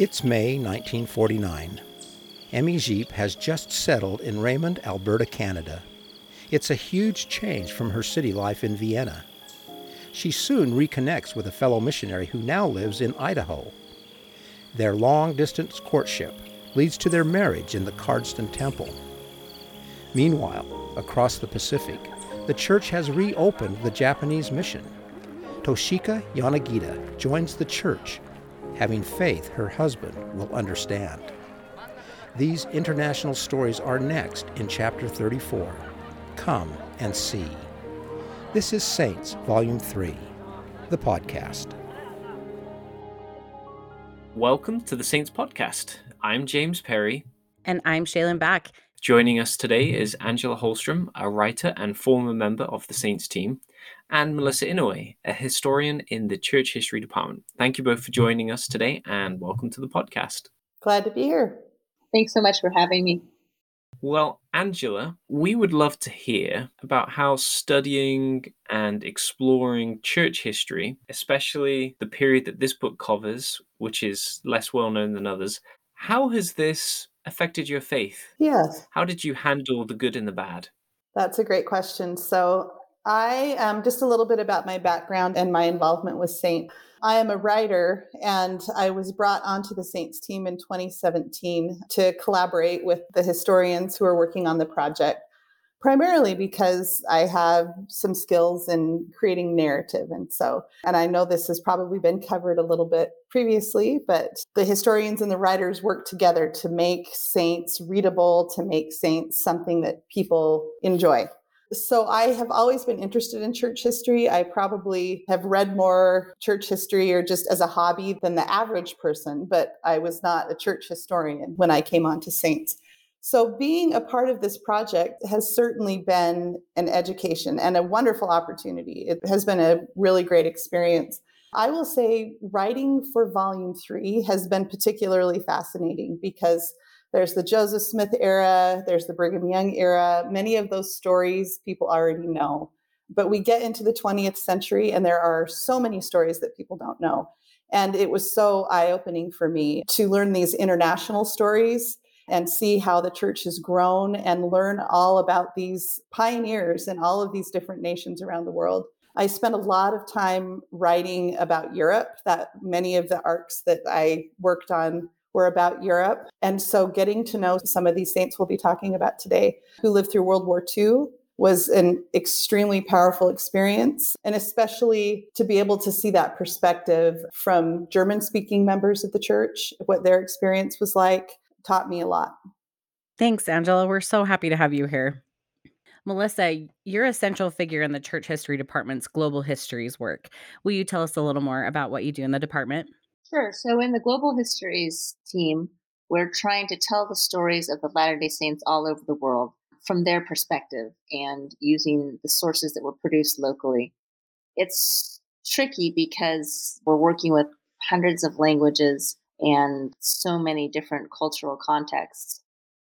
It's May 1949. Emmy Cziep has just settled in Raymond, Alberta, Canada. It's a huge change from her city life in Vienna. She soon reconnects with a fellow missionary who now lives in Idaho. Their long distance courtship leads to their marriage in the Cardston Temple. Meanwhile, across the Pacific, the church has reopened the Japanese mission. Toshiko Yanagida joins the church having faith her husband will understand. These international stories are next in chapter 34. Come and see. This is Saints, Volume 3, the podcast. Welcome to the Saints Podcast. I'm James Perry. And I'm Shalyn Back. Joining us today is Angela Hallstrom, a writer and former member of the Saints team, and Melissa Inouye, a historian in the Church History Department. Thank you both for joining us today and welcome to the podcast. Glad to be here. Thanks so much for having me. Well, Angela, we would love to hear about how studying and exploring church history, especially the period that this book covers, which is less well known than others, how has this affected your faith? Yes. How did you handle the good and the bad? That's a great question. So, I um, just a little bit about my background and my involvement with Saint. I am a writer, and I was brought onto the Saints team in 2017 to collaborate with the historians who are working on the project, primarily because I have some skills in creating narrative. And so, and I know this has probably been covered a little bit previously, but the historians and the writers work together to make Saints readable, to make Saints something that people enjoy. So I have always been interested in church history. I probably have read more church history or just as a hobby than the average person, but I was not a church historian when I came on to Saints. So being a part of this project has certainly been an education and a wonderful opportunity. It has been a really great experience. I will say writing for volume three has been particularly fascinating because there's the Joseph Smith era, there's the Brigham Young era. Many of those stories people already know. But we get into the 20th century, and there are so many stories that people don't know. And it was so eye opening for me to learn these international stories and see how the church has grown and learn all about these pioneers in all of these different nations around the world. I spent a lot of time writing about Europe, that many of the arcs that I worked on were about Europe. And so getting to know some of these saints we'll be talking about today who lived through World War II was an extremely powerful experience. And especially to be able to see that perspective from German speaking members of the church, what their experience was like, taught me a lot. Thanks, Angela. We're so happy to have you here. Melissa, you're a central figure in the Church History Department's Global Histories work. Will you tell us a little more about what you do in the department? Sure. So, in the Global Histories team, we're trying to tell the stories of the Latter day Saints all over the world from their perspective and using the sources that were produced locally. It's tricky because we're working with hundreds of languages and so many different cultural contexts.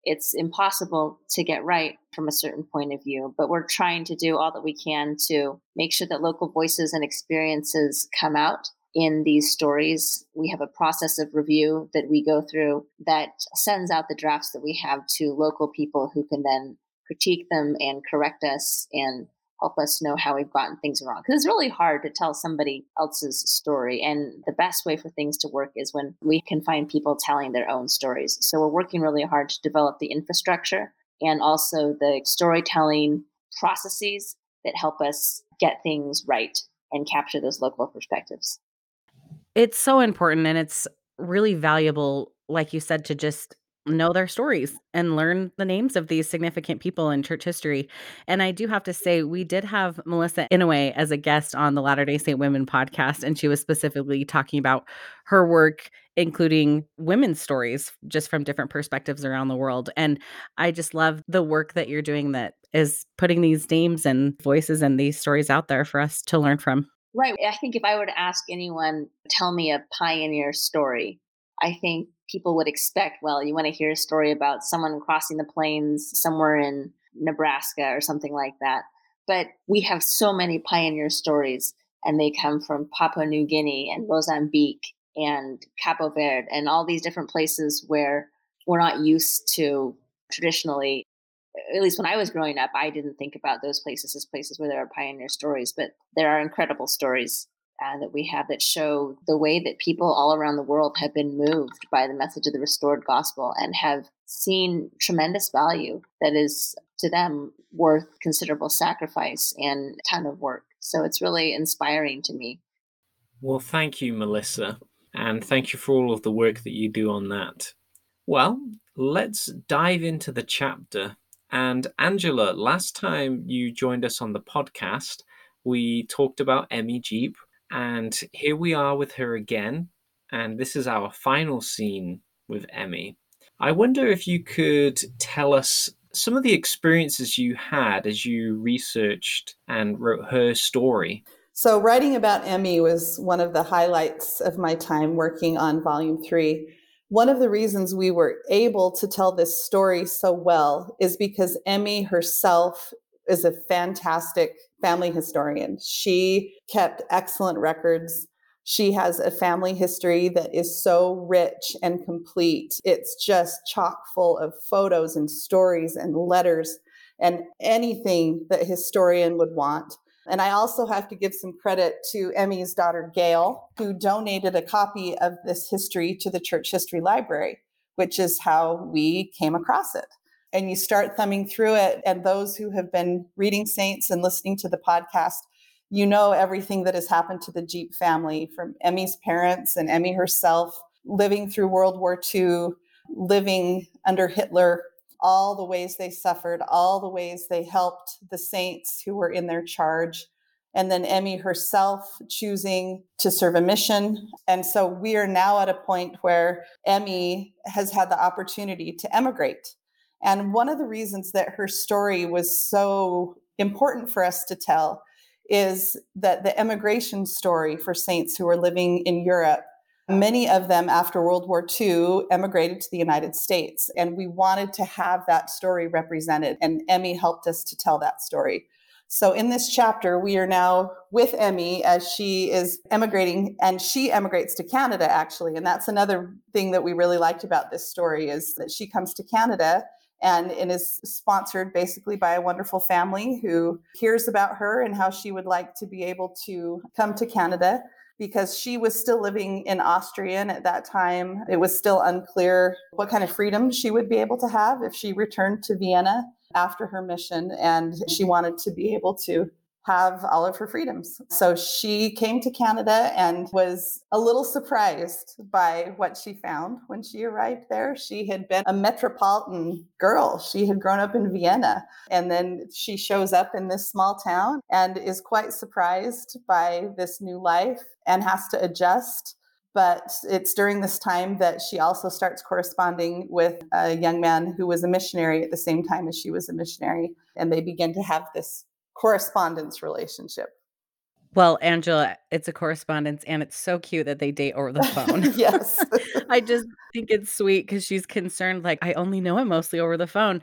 It's impossible to get right from a certain point of view, but we're trying to do all that we can to make sure that local voices and experiences come out in these stories. We have a process of review that we go through that sends out the drafts that we have to local people who can then critique them and correct us and help us know how we've gotten things wrong. Because it's really hard to tell somebody else's story. And the best way for things to work is when we can find people telling their own stories. So we're working really hard to develop the infrastructure and also the storytelling processes that help us get things right and capture those local perspectives. It's so important and it's really valuable, like you said, to just know their stories and learn the names of these significant people in church history. And I do have to say, we did have Melissa Inouye as a guest on the Latter day Saint Women podcast, and she was specifically talking about her work, including women's stories just from different perspectives around the world. And I just love the work that you're doing that is putting these names and voices and these stories out there for us to learn from. Right. I think if I were to ask anyone, tell me a pioneer story, I think people would expect, well, you want to hear a story about someone crossing the plains somewhere in Nebraska or something like that. But we have so many pioneer stories, and they come from Papua New Guinea and Mozambique and Cabo Verde and all these different places where we're not used to traditionally at least when I was growing up, I didn't think about those places as places where there are pioneer stories, but there are incredible stories uh, that we have that show the way that people all around the world have been moved by the message of the restored gospel and have seen tremendous value that is to them worth considerable sacrifice and ton of work. So it's really inspiring to me. Well, thank you, Melissa, and thank you for all of the work that you do on that. Well, let's dive into the chapter. And Angela, last time you joined us on the podcast, we talked about Emmy Cziep, and here we are with her again. And this is our final scene with Emmy. I wonder if you could tell us some of the experiences you had as you researched and wrote her story. So, writing about Emmy was one of the highlights of my time working on volume three. One of the reasons we were able to tell this story so well is because Emmy herself is a fantastic family historian. She kept excellent records. She has a family history that is so rich and complete. It's just chock full of photos and stories and letters and anything that historian would want. And I also have to give some credit to Emmy's daughter, Gail, who donated a copy of this history to the Church History Library, which is how we came across it and you start thumbing through it. And those who have been reading Saints and listening to the podcast, you know everything that has happened to the Cziep family from Emmy's parents and Emmy herself living through World War II, living under Hitler, all the ways they suffered, all the ways they helped the saints who were in their charge. And then Emmy herself choosing to serve a mission. And so we are now at a point where Emmy has had the opportunity to emigrate and one of the reasons that her story was so important for us to tell is that the emigration story for saints who are living in Europe, many of them after World War II emigrated to the United States. And we wanted to have that story represented. And Emmy helped us to tell that story. So in this chapter, we are now with Emmy as she is emigrating and she emigrates to Canada actually. And that's another thing that we really liked about this story is that she comes to Canada and it is sponsored basically by a wonderful family who hears about her and how she would like to be able to come to Canada because she was still living in Austria and at that time it was still unclear what kind of freedom she would be able to have if she returned to Vienna after her mission and she wanted to be able to have all of her freedoms. So she came to Canada and was a little surprised by what she found when she arrived there. She had been a metropolitan girl. She had grown up in Vienna. And then she shows up in this small town and is quite surprised by this new life and has to adjust. But it's during this time that she also starts corresponding with a young man who was a missionary at the same time as she was a missionary. And they begin to have this correspondence relationship. Well, Angela, it's a correspondence and it's so cute that they date over the phone. yes. I just think it's sweet because she's concerned, like, I only know him mostly over the phone.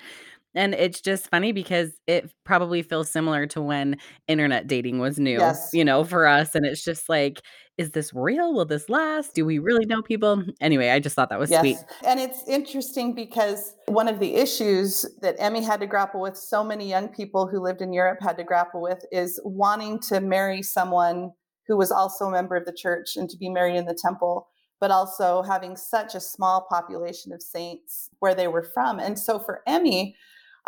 And it's just funny because it probably feels similar to when internet dating was new, Yes. you know, for us. And it's just like, is this real? Will this last? Do we really know people? Anyway, I just thought that was sweet. And it's interesting because one of the issues that Emmy had to grapple with, so many young people who lived in Europe had to grapple with, is wanting to marry someone who was also a member of the church and to be married in the temple, but also having such a small population of saints where they were from. And so for Emmy,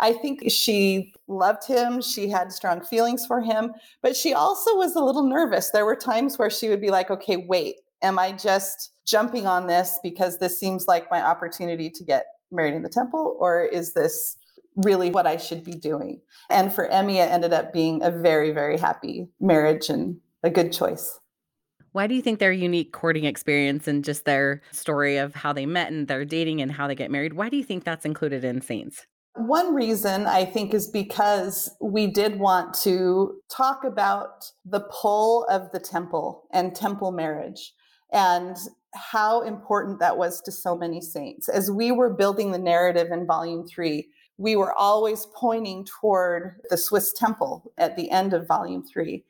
I think she loved him. She had strong feelings for him, but she also was a little nervous. There were times where she would be like, okay, wait, am I just jumping on this because this seems like my opportunity to get married in the temple? Or is this really what I should be doing? And for Emmy, it ended up being a very, very happy marriage and a good choice. Why do you think their unique courting experience and just their story of how they met and their dating and how they get married, why do you think that's included in Saints? One reason I think is because we did want to talk about the pull of the temple and temple marriage and how important that was to so many saints. As we were building the narrative in volume three, we were always pointing toward the Swiss temple at the end of volume three.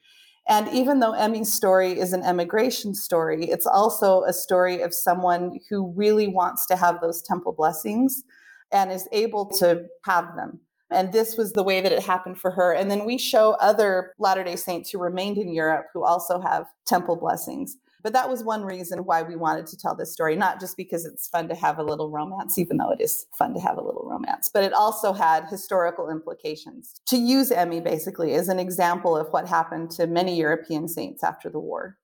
And even though Emmy's story is an emigration story, it's also a story of someone who really wants to have those temple blessings and is able to have them. And this was the way that it happened for her. And then we show other Latter day Saints who remained in Europe who also have temple blessings. But that was one reason why we wanted to tell this story, not just because it's fun to have a little romance, even though it is fun to have a little romance, but it also had historical implications. To use Emmy basically as an example of what happened to many European saints after the war.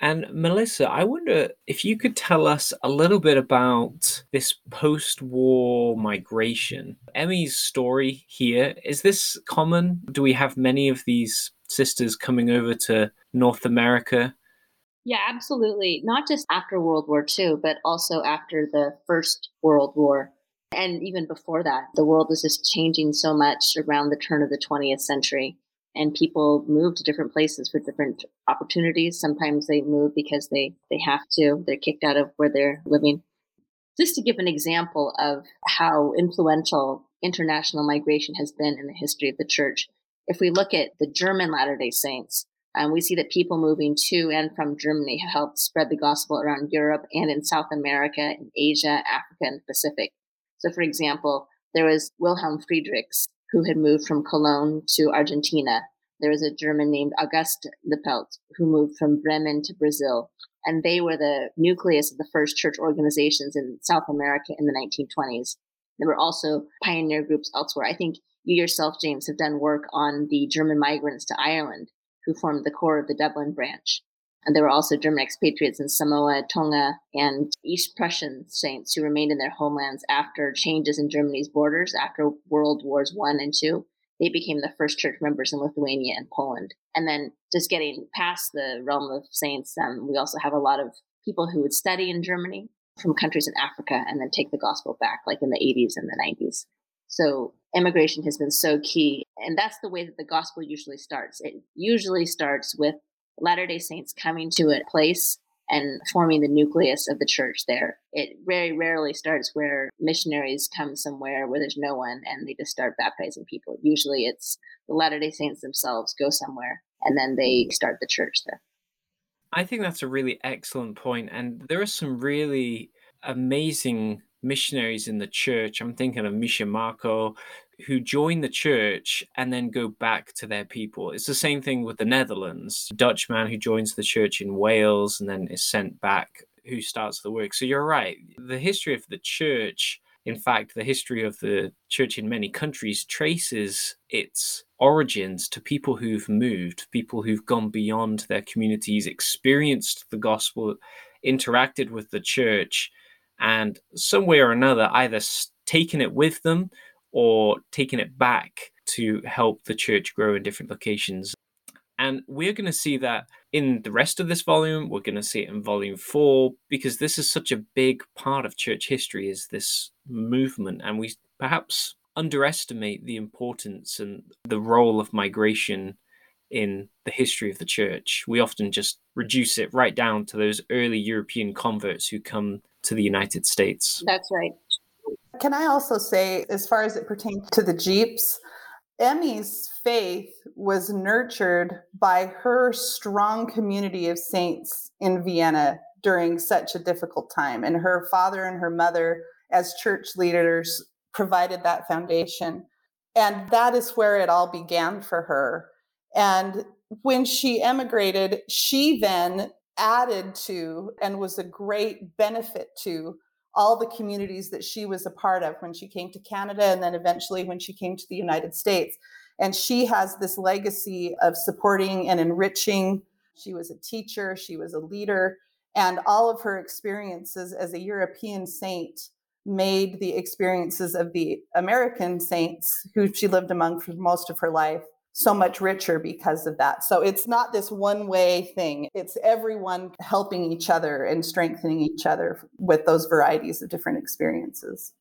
And Melissa, I wonder if you could tell us a little bit about this post war migration. Emmy's story here, is this common? Do we have many of these sisters coming over to North America? Yeah, absolutely. Not just after World War II, but also after the First World War. And even before that, the world was just changing so much around the turn of the 20th century and people move to different places for different opportunities. Sometimes they move because they, they have to, they're kicked out of where they're living. Just to give an example of how influential international migration has been in the history of the church, if we look at the German Latter day Saints, um, we see that people moving to and from Germany have helped spread the gospel around Europe and in South America, in Asia, Africa, and the Pacific. So, for example, there was Wilhelm Friedrichs, who had moved from Cologne to Argentina. There was a German named August Lippelt who moved from Bremen to Brazil. And they were the nucleus of the first church organizations in South America in the 1920s. There were also pioneer groups elsewhere. I think you yourself, James, have done work on the German migrants to Ireland who formed the core of the Dublin branch. And there were also German expatriates in Samoa, Tonga, and East Prussian saints who remained in their homelands after changes in Germany's borders after World Wars One and Two. They became the first church members in Lithuania and Poland. And then just getting past the realm of saints, um, we also have a lot of people who would study in Germany from countries in Africa and then take the gospel back, like in the 80s and the 90s. So immigration has been so key. And that's the way that the gospel usually starts. It usually starts with Latter day Saints coming to a place and forming the nucleus of the church there. It very rarely starts where missionaries come somewhere where there's no one and they just start baptizing people. Usually it's the Latter day Saints themselves go somewhere and then they start the church there. I think that's a really excellent point, and there are some really amazing missionaries in the church. I'm thinking of Mischa Markow, who join the church and then go back to their people. It's the same thing with the Netherlands. Dutch man who joins the church in Wales and then is sent back, who starts the work. So you're right. The history of the church, in fact, the history of the church in many countries traces its origins to people who've moved, people who've gone beyond their communities, experienced the gospel, interacted with the church, and some way or another either taken it with them or taking it back to help the church grow in different locations. And we're going to see that in the rest of this volume. We're going to see it in volume four because this is such a big part of church history is this movement. And we perhaps underestimate the importance and the role of migration in the history of the church. We often just reduce it right down to those early European converts who come to the United States. That's right. Can I also say, as far as it pertains to the Czieps, Emmy's faith was nurtured by her strong community of saints in Vienna during such a difficult time. And her father and her mother, as church leaders, provided that foundation. And that is where it all began for her. And when she emigrated, she then added to and was a great benefit to all the communities that she was a part of when she came to Canada and then eventually when she came to the United States. And she has this legacy of supporting and enriching. She was a teacher, she was a leader, and all of her experiences as a European saint made the experiences of the American saints who she lived among for most of her life so much richer because of that. So it's not this one way thing. It's everyone helping each other and strengthening each other with those varieties of different experiences.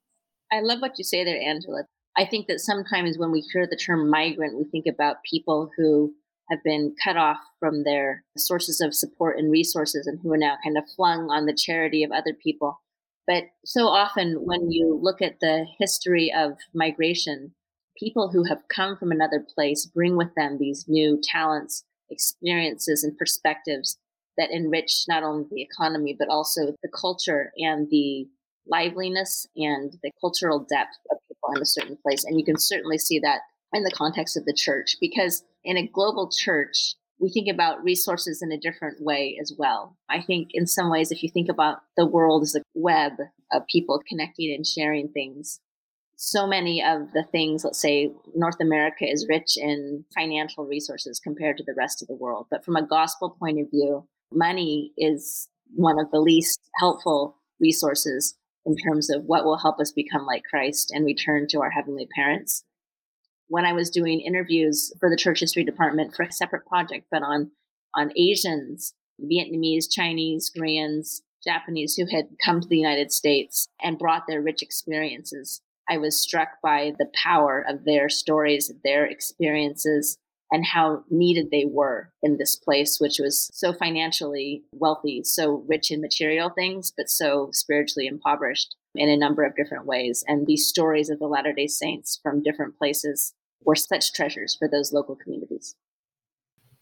I love what you say there, Angela. I think that sometimes when we hear the term migrant, we think about people who have been cut off from their sources of support and resources and who are now kind of flung on the charity of other people. But so often, when you look at the history of migration, people who have come from another place bring with them these new talents experiences and perspectives that enrich not only the economy, but also the culture and the liveliness and the cultural depth of people in a certain place. And you can certainly see that in the context of the church, because in a global church, we think about resources in a different way as well. I think in some ways, if you think about the world as a web of people connecting and sharing things, so many of the things, let's say North America is rich in financial resources compared to the rest of the world. But from a gospel point of view, money is one of the least helpful resources in terms of what will help us become like Christ and return to our heavenly parents. When I was doing interviews for the church history department for a separate project, but on on Asians, Vietnamese, Chinese, Koreans, Japanese who had come to the United States and brought their rich experiences I was struck by the power of their stories, their experiences, and how needed they were in this place, which was so financially wealthy, so rich in material things, but so spiritually impoverished in a number of different ways. And these stories of the Latter day Saints from different places were such treasures for those local communities.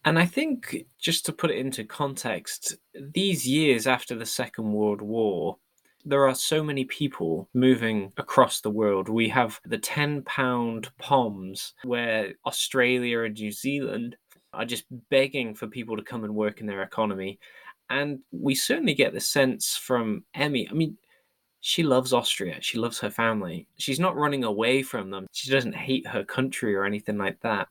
And I think, just to put it into context, these years after the Second World War, there are so many people moving across the world. We have the 10 pound POMs where Australia and New Zealand are just begging for people to come and work in their economy. And we certainly get the sense from Emmy. I mean, she loves Austria. She loves her family. She's not running away from them. She doesn't hate her country or anything like that.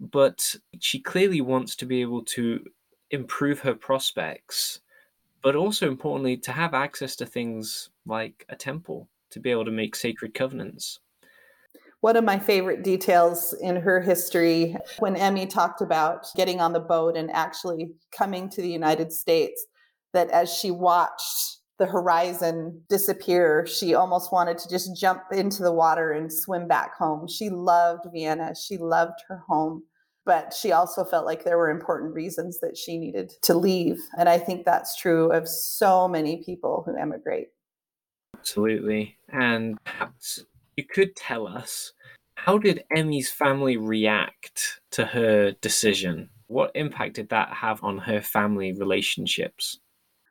But she clearly wants to be able to improve her prospects but also importantly to have access to things like a temple to be able to make sacred covenants. One of my favorite details in her history when Emmy talked about getting on the boat and actually coming to the United States, that as she watched the horizon disappear, she almost wanted to just jump into the water and swim back home. She loved Vienna, she loved her home but she also felt like there were important reasons that she needed to leave. And I think that's true of so many people who emigrate. Absolutely. And perhaps you could tell us how did Emmy's family react to her decision? What impact did that have on her family relationships?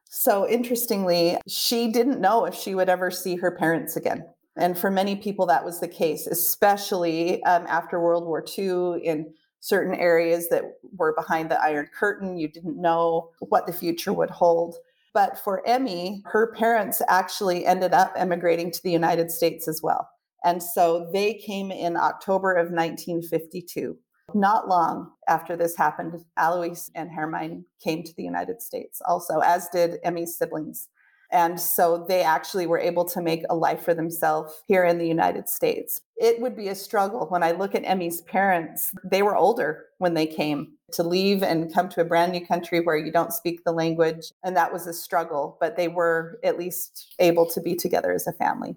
So, interestingly, she didn't know if she would ever see her parents again. And for many people, that was the case, especially um, after World War II in certain areas that were behind the Iron Curtain. You didn't know what the future would hold. But for Emmy, her parents actually ended up emigrating to the United States as well. And so they came in October of 1952. Not long after this happened, Alois and Hermine came to the United States also, as did Emmy's siblings. And so they actually were able to make a life for themselves here in the United States. It would be a struggle when I look at Emmy's parents. They were older when they came to leave and come to a brand new country where you don't speak the language. And that was a struggle, but they were at least able to be together as a family.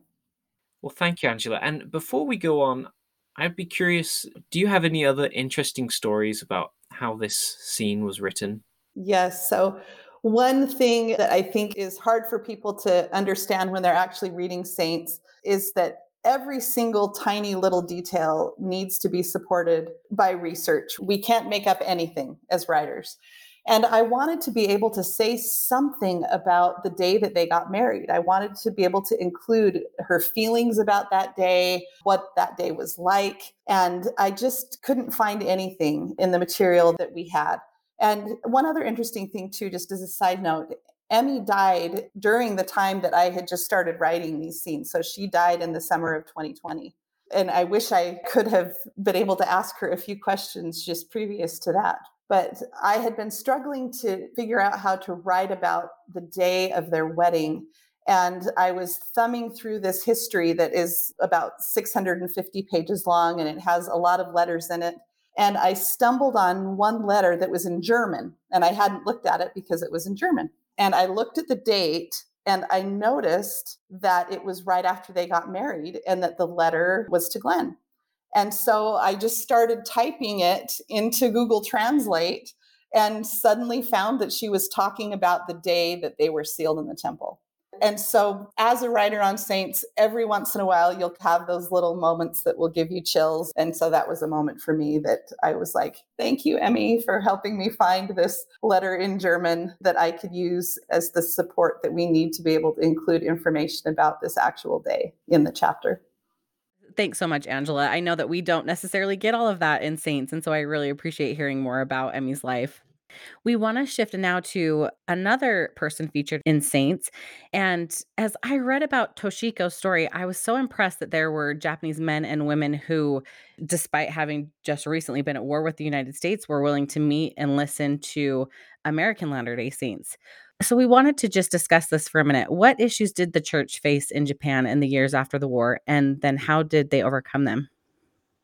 Well, thank you, Angela. And before we go on, I'd be curious do you have any other interesting stories about how this scene was written? Yes. So one thing that I think is hard for people to understand when they're actually reading Saints is that every single tiny little detail needs to be supported by research. We can't make up anything as writers. And I wanted to be able to say something about the day that they got married. I wanted to be able to include her feelings about that day, what that day was like. And I just couldn't find anything in the material that we had. And one other interesting thing, too, just as a side note, Emmy died during the time that I had just started writing these scenes. So she died in the summer of 2020. And I wish I could have been able to ask her a few questions just previous to that. But I had been struggling to figure out how to write about the day of their wedding. And I was thumbing through this history that is about 650 pages long and it has a lot of letters in it and I stumbled on one letter that was in German, and I hadn't looked at it because it was in German. And I looked at the date and I noticed that it was right after they got married and that the letter was to Glenn. And so I just started typing it into Google Translate and suddenly found that she was talking about the day that they were sealed in the temple. And so, as a writer on saints, every once in a while you'll have those little moments that will give you chills. And so, that was a moment for me that I was like, thank you, Emmy, for helping me find this letter in German that I could use as the support that we need to be able to include information about this actual day in the chapter. Thanks so much, Angela. I know that we don't necessarily get all of that in Saints, and so I really appreciate hearing more about Emmy's life. We want to shift now to another person featured in Saints. And as I read about Toshiko's story, I was so impressed that there were Japanese men and women who, despite having just recently been at war with the United States, were willing to meet and listen to American Latter day Saints. So, we wanted to just discuss this for a minute. What issues did the church face in Japan in the years after the war? And then how did they overcome them?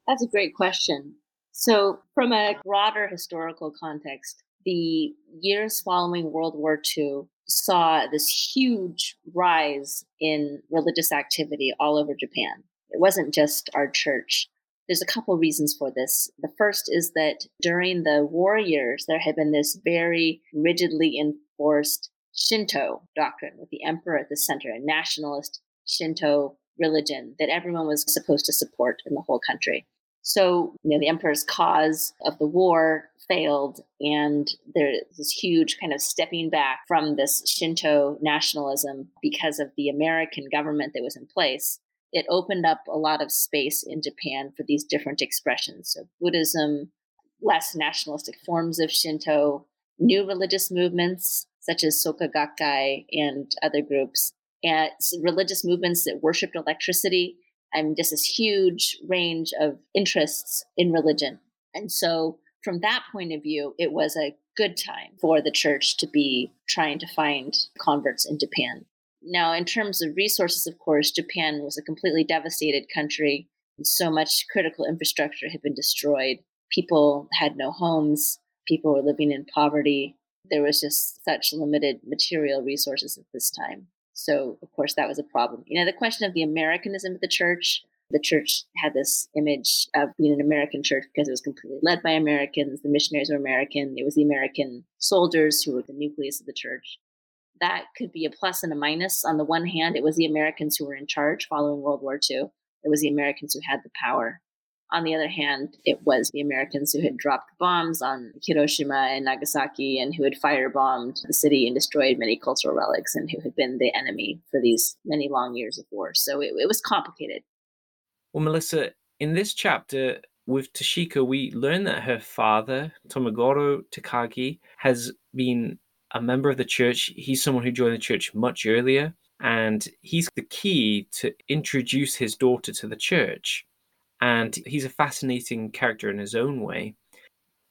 That's a great question. So, from a broader historical context, the years following World War II saw this huge rise in religious activity all over Japan. It wasn't just our church. There's a couple reasons for this. The first is that during the war years, there had been this very rigidly enforced Shinto doctrine with the emperor at the center, a nationalist Shinto religion that everyone was supposed to support in the whole country. So, you know, the emperor's cause of the war failed, and there's this huge kind of stepping back from this Shinto nationalism because of the American government that was in place. It opened up a lot of space in Japan for these different expressions. So, Buddhism, less nationalistic forms of Shinto, new religious movements such as Soka Gakkai and other groups, and religious movements that worshiped electricity I'm just this huge range of interests in religion. And so, from that point of view, it was a good time for the church to be trying to find converts in Japan. Now, in terms of resources, of course, Japan was a completely devastated country. So much critical infrastructure had been destroyed. People had no homes. People were living in poverty. There was just such limited material resources at this time. So, of course, that was a problem. You know, the question of the Americanism of the church, the church had this image of being an American church because it was completely led by Americans. The missionaries were American. It was the American soldiers who were the nucleus of the church. That could be a plus and a minus. On the one hand, it was the Americans who were in charge following World War II. It was the Americans who had the power. On the other hand, it was the Americans who had dropped bombs on Hiroshima and Nagasaki and who had firebombed the city and destroyed many cultural relics and who had been the enemy for these many long years of war. So it, it was complicated. Well, Melissa, in this chapter with Toshiko, we learn that her father, Tomogoro Takagi, has been a member of the church. He's someone who joined the church much earlier, and he's the key to introduce his daughter to the church and he's a fascinating character in his own way.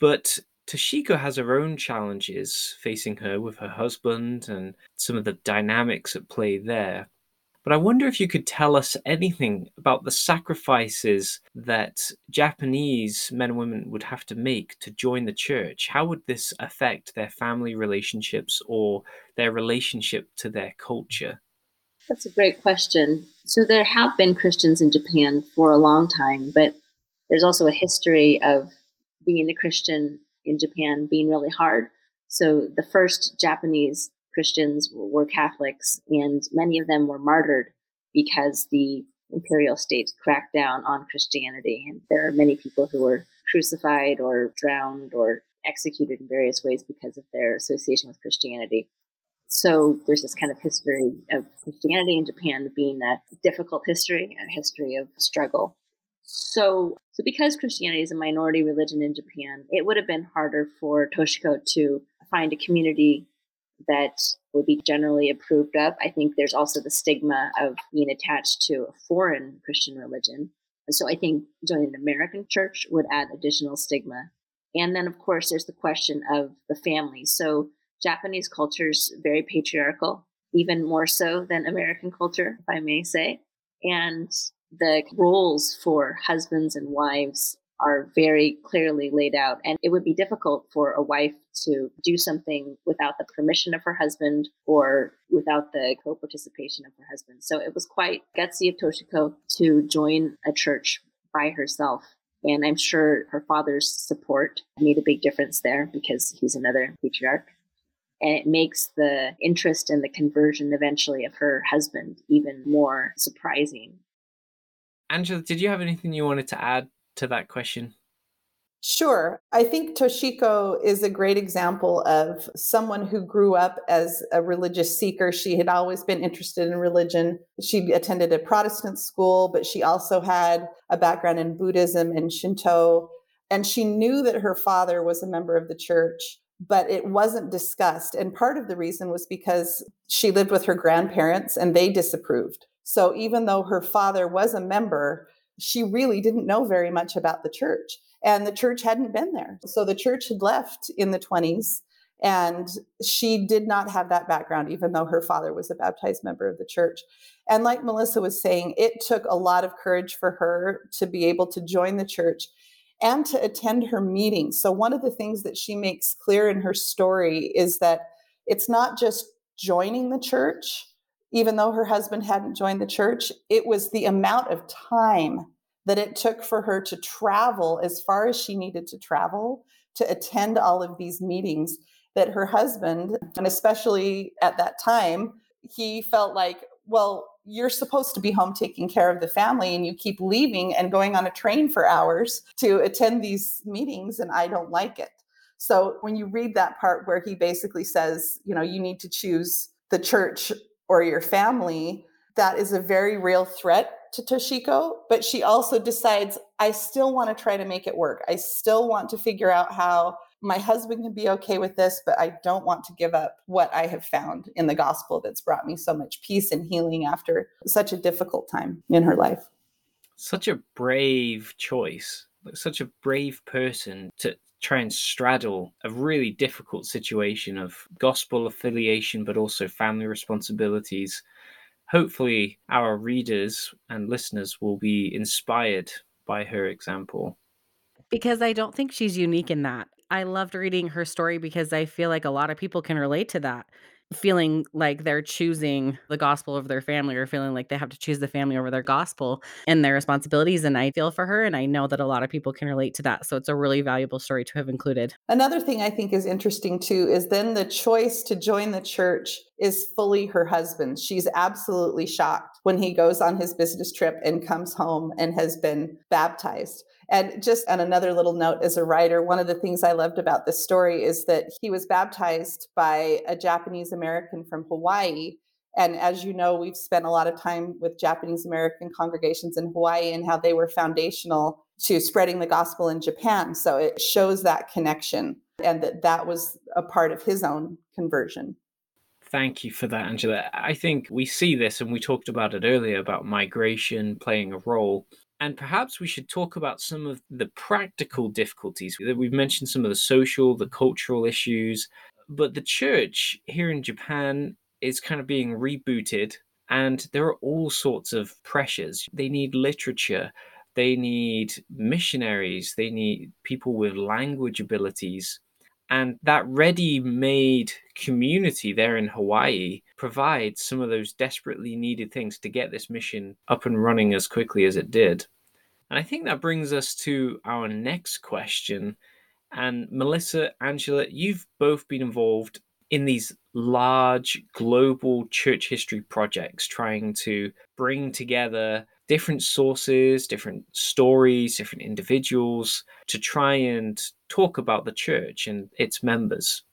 But Toshiko has her own challenges facing her with her husband and some of the dynamics at play there. But I wonder if you could tell us anything about the sacrifices that Japanese men and women would have to make to join the church. How would this affect their family relationships or their relationship to their culture? That's a great question. So there have been Christians in Japan for a long time, but there's also a history of being a Christian in Japan being really hard. So the first Japanese Christians were Catholics, and many of them were martyred because the imperial state cracked down on Christianity. And there are many people who were crucified or drowned or executed in various ways because of their association with Christianity. So there's this kind of history of Christianity in Japan being a difficult history, a history of struggle. So, so because Christianity is a minority religion in Japan, it would have been harder for Toshiko to find a community that would be generally approved of. I think there's also the stigma of being attached to a foreign Christian religion. So I think joining an American church would add additional stigma. And then, of course, there's the question of the family. So Japanese culture is very patriarchal, even more so than American culture, if I may say. And the roles for husbands and wives are very clearly laid out. And it would be difficult for a wife to do something without the permission of her husband or without the co participation of her husband. So it was quite gutsy of Toshiko to join a church by herself. And I'm sure her father's support made a big difference there because he's another patriarch. And it makes the interest in the conversion eventually of her husband even more surprising. Angela, did you have anything you wanted to add to that question? Sure. I think Toshiko is a great example of someone who grew up as a religious seeker. She had always been interested in religion. She attended a Protestant school, but she also had a background in Buddhism and Shinto. And she knew that her father was a member of the church, but it wasn't discussed. And part of the reason was because she lived with her grandparents and they disapproved. So even though her father was a member, she really didn't know very much about the church and the church hadn't been there. So the church had left in the 20s and she did not have that background, even though her father was a baptized member of the church. And like Melissa was saying, it took a lot of courage for her to be able to join the church and to attend her meetings. So, one of the things that she makes clear in her story is that it's not just joining the church, even though her husband hadn't joined the church, it was the amount of time that it took for her to travel as far as she needed to travel to attend all of these meetings that her husband and especially at that time he felt like well you're supposed to be home taking care of the family and you keep leaving and going on a train for hours to attend these meetings and I don't like it. So when you read that part where he basically says, you know, you need to choose the church or your family, that is a very real threat to Toshiko, but she also decides, I still want to try to make it work. I still want to figure out how my husband can be okay with this, but I don't want to give up what I have found in the gospel that's brought me so much peace and healing after such a difficult time in her life. Such a brave choice, such a brave person to try and straddle a really difficult situation of gospel affiliation, but also family responsibilities hopefully our readers and listeners will be inspired by her example. Because I don't think she's unique in that. I loved reading her story because I feel like a lot of people can relate to that feeling like they're choosing the gospel over their family or feeling like they have to choose the family over their gospel and their responsibilities. And I feel for her. And I know that a lot of people can relate to that. So it's a really valuable story to have included. Another thing I think is interesting too is then the choice to join the church is fully her husband. She's absolutely shocked when he goes on his business trip and comes home and has been baptized. And just on another little note, as a writer, one of the things I loved about this story is that he was baptized by a Japanese American from Hawaii. And as you know, we've spent a lot of time with Japanese American congregations in Hawaii and how they were foundational to spreading the gospel in Japan. So it shows that connection and that that was a part of his own conversion. Thank you for that, Angela. I think we see this, and we talked about it earlier about migration playing a role. And perhaps we should talk about some of the practical difficulties. We've mentioned some of the social, the cultural issues, but the church here in Japan is kind of being rebooted, and there are all sorts of pressures. They need literature, they need missionaries, they need people with language abilities. And that ready made community there in Hawaii provides some of those desperately needed things to get this mission up and running as quickly as it did. And I think that brings us to our next question. And Melissa, Angela, you've both been involved in these large global church history projects trying to bring together different sources, different stories, different individuals to try and talk about the church and its members.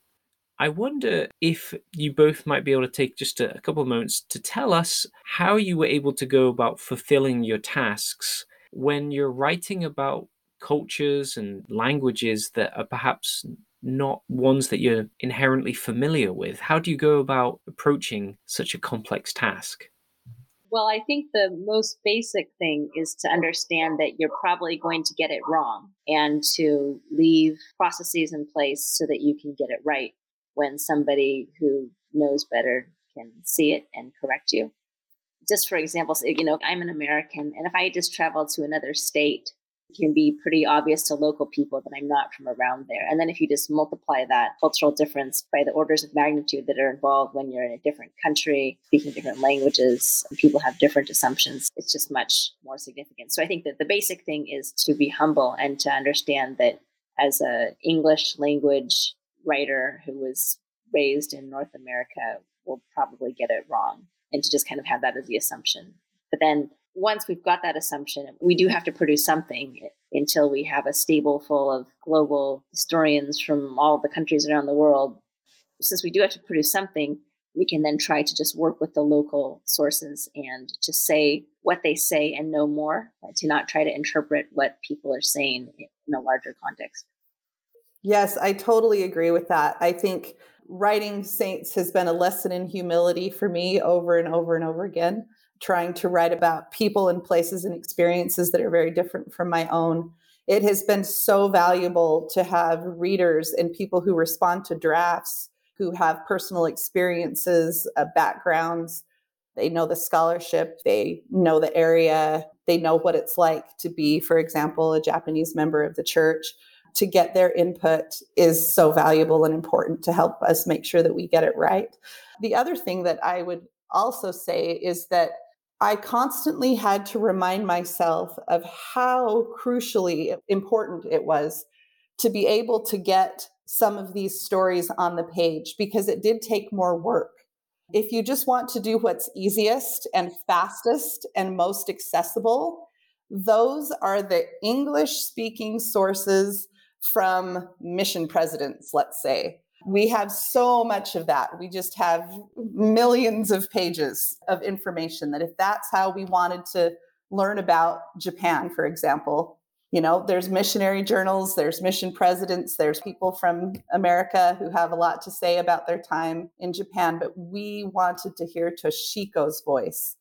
I wonder if you both might be able to take just a, couple of moments to tell us how you were able to go about fulfilling your tasks when you're writing about cultures and languages that are perhaps not ones that you're inherently familiar with. How do you go about approaching such a complex task? Well, I think the most basic thing is to understand that you're probably going to get it wrong and to leave processes in place so that you can get it right when somebody who knows better can see it and correct you. Just for example, you know, I'm an American, and if I just traveled to another state it can be pretty obvious to local people that I'm not from around there. And then if you just multiply that cultural difference by the orders of magnitude that are involved when you're in a different country, speaking different languages, people have different assumptions, it's just much more significant. So I think that the basic thing is to be humble and to understand that as a English language writer who was raised in North America will probably get it wrong and to just kind of have that as the assumption. But then once we've got that assumption, we do have to produce something until we have a stable full of global historians from all the countries around the world. Since we do have to produce something, we can then try to just work with the local sources and to say what they say and know more, to not try to interpret what people are saying in a larger context. Yes, I totally agree with that. I think writing saints has been a lesson in humility for me over and over and over again trying to write about people and places and experiences that are very different from my own. It has been so valuable to have readers and people who respond to drafts who have personal experiences, uh, backgrounds. They know the scholarship, they know the area, they know what it's like to be, for example, a Japanese member of the church. To get their input is so valuable and important to help us make sure that we get it right. The other thing that I would also say is that I constantly had to remind myself of how crucially important it was to be able to get some of these stories on the page because it did take more work. If you just want to do what's easiest and fastest and most accessible, those are the English speaking sources from mission presidents, let's say we have so much of that. We just have millions of pages of information that if that's how we wanted to learn about Japan, for example, you know, there's missionary journals, there's mission presidents, there's people from America who have a lot to say about their time in Japan, but we wanted to hear Toshiko's voice.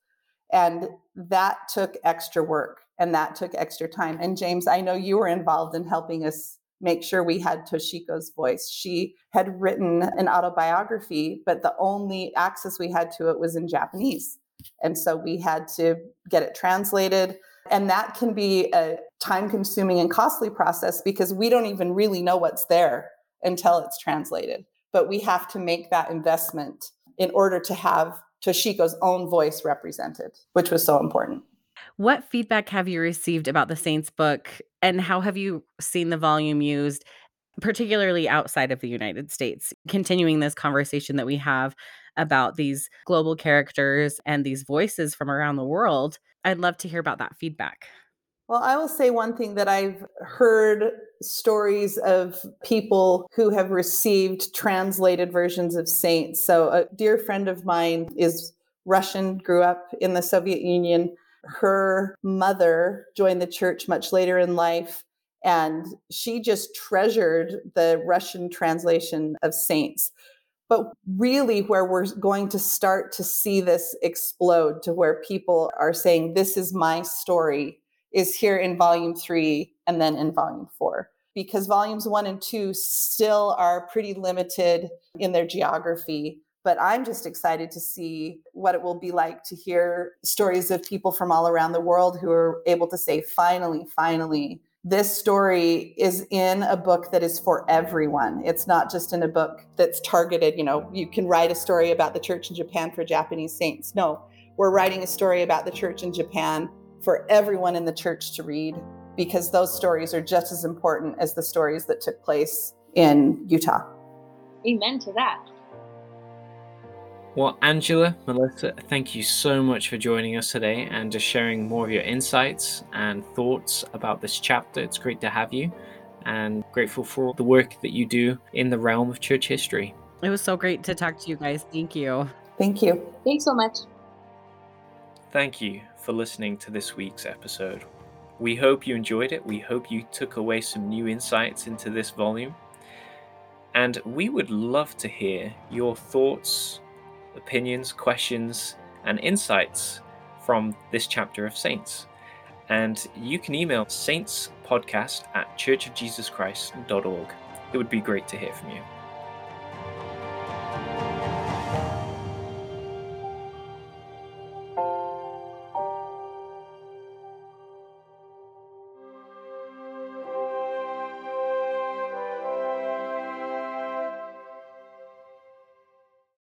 And that took extra work and that took extra time. And James, I know you were involved in helping us make sure we had Toshiko's voice. She had written an autobiography, but the only access we had to it was in Japanese. And so we had to get it translated. And that can be a time consuming and costly process because we don't even really know what's there until it's translated. But we have to make that investment in order to have Toshiko's own voice represented, which was so important. What feedback have you received about the Saints book and how have you seen the volume used, particularly outside of the United States? Continuing this conversation that we have about these global characters and these voices from around the world, I'd love to hear about that feedback. Well, I will say one thing that I've heard stories of people who have received translated versions of saints. So, a dear friend of mine is Russian, grew up in the Soviet Union her mother joined the church much later in life and she just treasured the Russian translation of saints. But really, where we're going to start to see this explode to where people are saying, This is my story, is here in volume three and then in volume four. Because volumes one and two still are pretty limited in their geography but I'm just excited to see what it will be like to hear stories of people from all around the world who are able to say, finally, finally, this story is in a book that is for everyone. It's not just in a book that's targeted, you know, you can write a story about the church in Japan for Japanese saints. No, we're writing a story about the church in Japan for everyone in the church to read because those stories are just as important as the stories that took place in Utah. Amen to that. Well, Angela, Melissa, thank you so much for joining us today and just sharing more of your insights and thoughts about this chapter. It's great to have you and grateful for the work that you do in the realm of church history. It was so great to talk to you guys. Thank you. Thank you. Thanks so much. Thank you for listening to this week's episode. We hope you enjoyed it. We hope you took away some new insights into this volume. And we would love to hear your thoughts, opinions, questions, and insights from this chapter of Saints. And you can email saintspodcast at churchofjesuschrist.org. It would be great to hear from you.